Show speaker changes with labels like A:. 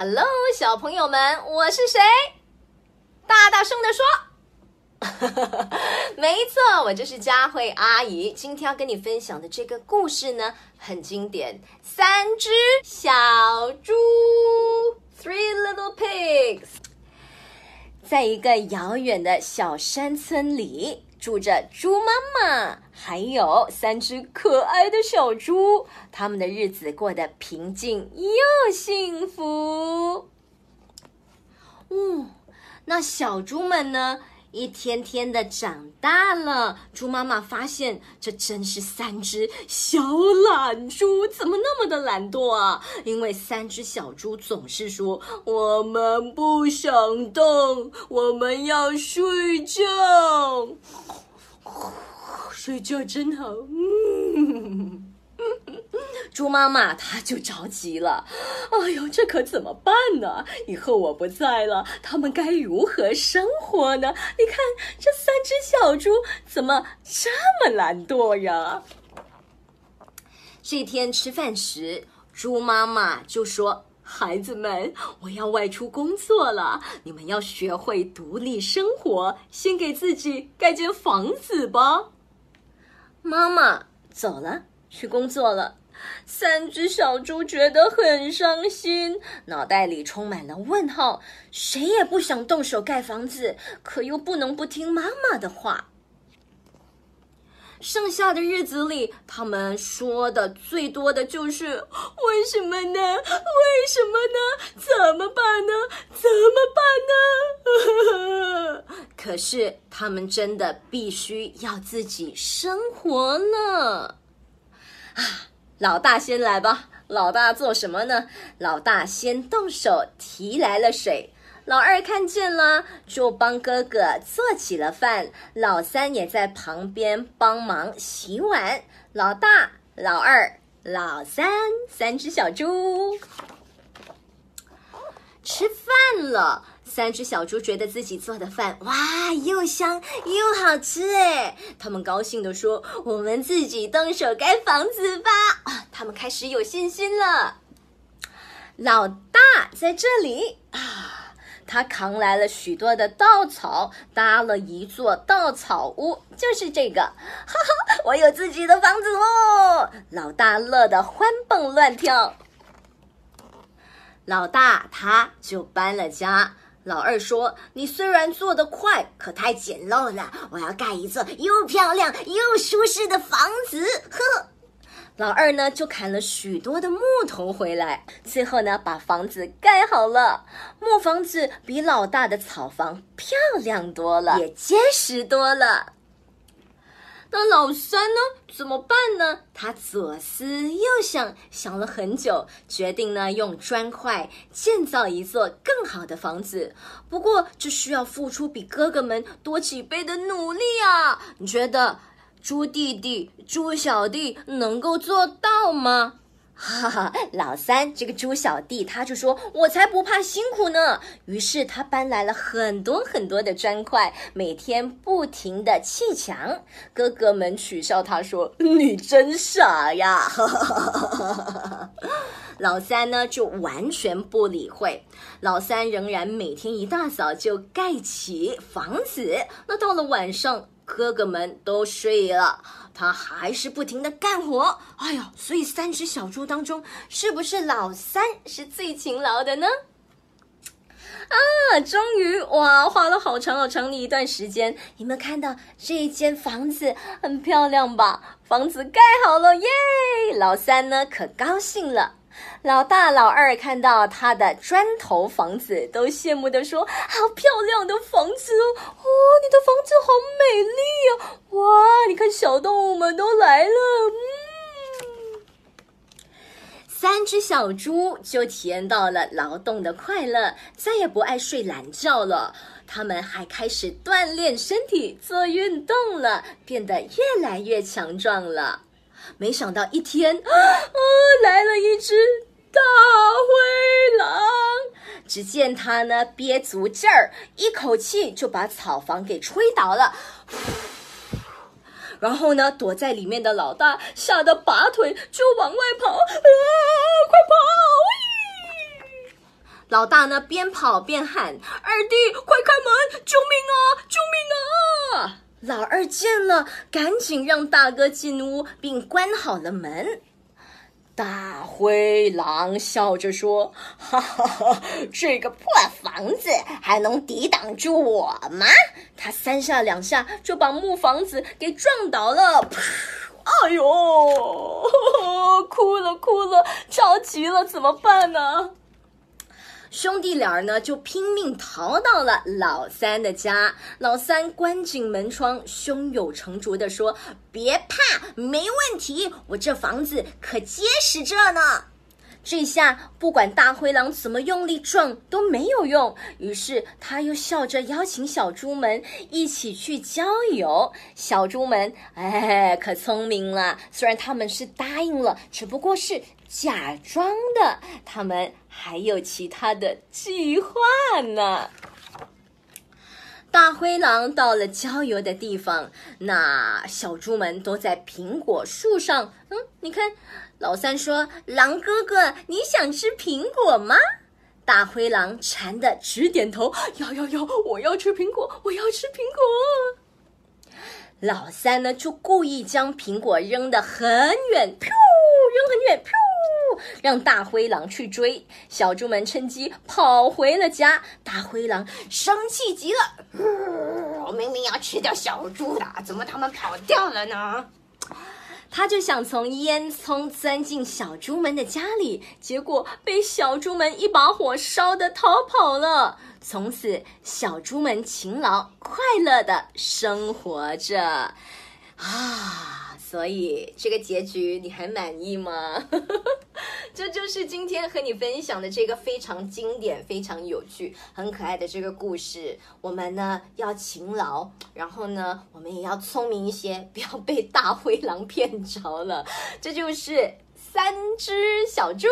A: Hello，小朋友们，我是谁？大大声的说！没错，我就是佳慧阿姨。今天要跟你分享的这个故事呢，很经典，《三只小猪》（Three Little Pigs）。在一个遥远的小山村里。住着猪妈妈，还有三只可爱的小猪，他们的日子过得平静又幸福。嗯，那小猪们呢？一天天的长大了，猪妈妈发现这真是三只小懒猪，怎么那么的懒惰啊？因为三只小猪总是说：“我们不想动，我们要睡觉。”睡觉真好。嗯，猪妈妈她就着急了。哎呦，这可怎么办呢？以后我不在了，他们该如何生活呢？你看这三只小猪怎么这么懒惰呀？这天吃饭时，猪妈妈就说。孩子们，我要外出工作了，你们要学会独立生活，先给自己盖间房子吧。妈妈走了，去工作了。三只小猪觉得很伤心，脑袋里充满了问号。谁也不想动手盖房子，可又不能不听妈妈的话。剩下的日子里，他们说的最多的就是“为什么呢？为什么呢？怎么办呢？怎么办呢？” 可是他们真的必须要自己生活呢。啊，老大先来吧！老大做什么呢？老大先动手提来了水。老二看见了，就帮哥哥做起了饭。老三也在旁边帮忙洗碗。老大、老二、老三，三只小猪吃饭了。三只小猪觉得自己做的饭哇，又香又好吃哎！他们高兴地说：“我们自己动手盖房子吧！”啊，他们开始有信心了。老大在这里啊。他扛来了许多的稻草，搭了一座稻草屋，就是这个。哈哈，我有自己的房子喽！老大乐得欢蹦乱跳。老大他就搬了家。老二说：“你虽然做得快，可太简陋了，我要盖一座又漂亮又舒适的房子。”呵。老二呢，就砍了许多的木头回来，最后呢，把房子盖好了。木房子比老大的草房漂亮多了，也结实多了。那老三呢，怎么办呢？他左思右想，想了很久，决定呢，用砖块建造一座更好的房子。不过，这需要付出比哥哥们多几倍的努力啊！你觉得？猪弟弟、猪小弟能够做到吗？哈哈，老三这个猪小弟他就说：“我才不怕辛苦呢。”于是他搬来了很多很多的砖块，每天不停的砌墙。哥哥们取笑他说：“你真傻呀！” 老三呢就完全不理会。老三仍然每天一大早就盖起房子。那到了晚上。哥哥们都睡了，他还是不停的干活。哎呦，所以三只小猪当中，是不是老三是最勤劳的呢？啊，终于哇，花了好长好长的一段时间，你们看到这一间房子很漂亮吧？房子盖好了耶！老三呢可高兴了。老大、老二看到他的砖头房子，都羡慕的说：“好漂亮的房子哦！哦，你的房子好美丽哦！哇，你看小动物们都来了。”嗯，三只小猪就体验到了劳动的快乐，再也不爱睡懒觉了。他们还开始锻炼身体，做运动了，变得越来越强壮了。没想到一天，啊，来了一只大灰狼。只见他呢憋足劲儿，一口气就把草房给吹倒了。然后呢，躲在里面的老大吓得拔腿就往外跑，啊，快跑！老大呢边跑边喊：“二弟，快开门！救命啊！救命啊！”老二见了，赶紧让大哥进屋，并关好了门。大灰狼笑着说：“哈哈哈，这个破房子还能抵挡住我吗？”他三下两下就把木房子给撞倒了。哎呦，哭了哭了，着急了，怎么办呢？兄弟俩呢，就拼命逃到了老三的家。老三关紧门窗，胸有成竹地说：“别怕，没问题，我这房子可结实着呢。”这下不管大灰狼怎么用力撞都没有用，于是他又笑着邀请小猪们一起去郊游。小猪们，哎，可聪明了。虽然他们是答应了，只不过是假装的，他们还有其他的计划呢。大灰狼到了郊游的地方，那小猪们都在苹果树上。嗯，你看，老三说：“狼哥哥，你想吃苹果吗？”大灰狼馋得直点头：“要要要，我要吃苹果，我要吃苹果。”老三呢，就故意将苹果扔得很远，噗，扔很远，噗。让大灰狼去追，小猪们趁机跑回了家。大灰狼生气极了，
B: 我明明要吃掉小猪的，怎么他们跑掉了呢？
A: 他就想从烟囱钻进小猪们的家里，结果被小猪们一把火烧的逃跑了。从此，小猪们勤劳快乐的生活着，啊。所以这个结局你还满意吗？这就是今天和你分享的这个非常经典、非常有趣、很可爱的这个故事。我们呢要勤劳，然后呢我们也要聪明一些，不要被大灰狼骗着了。这就是三只小猪。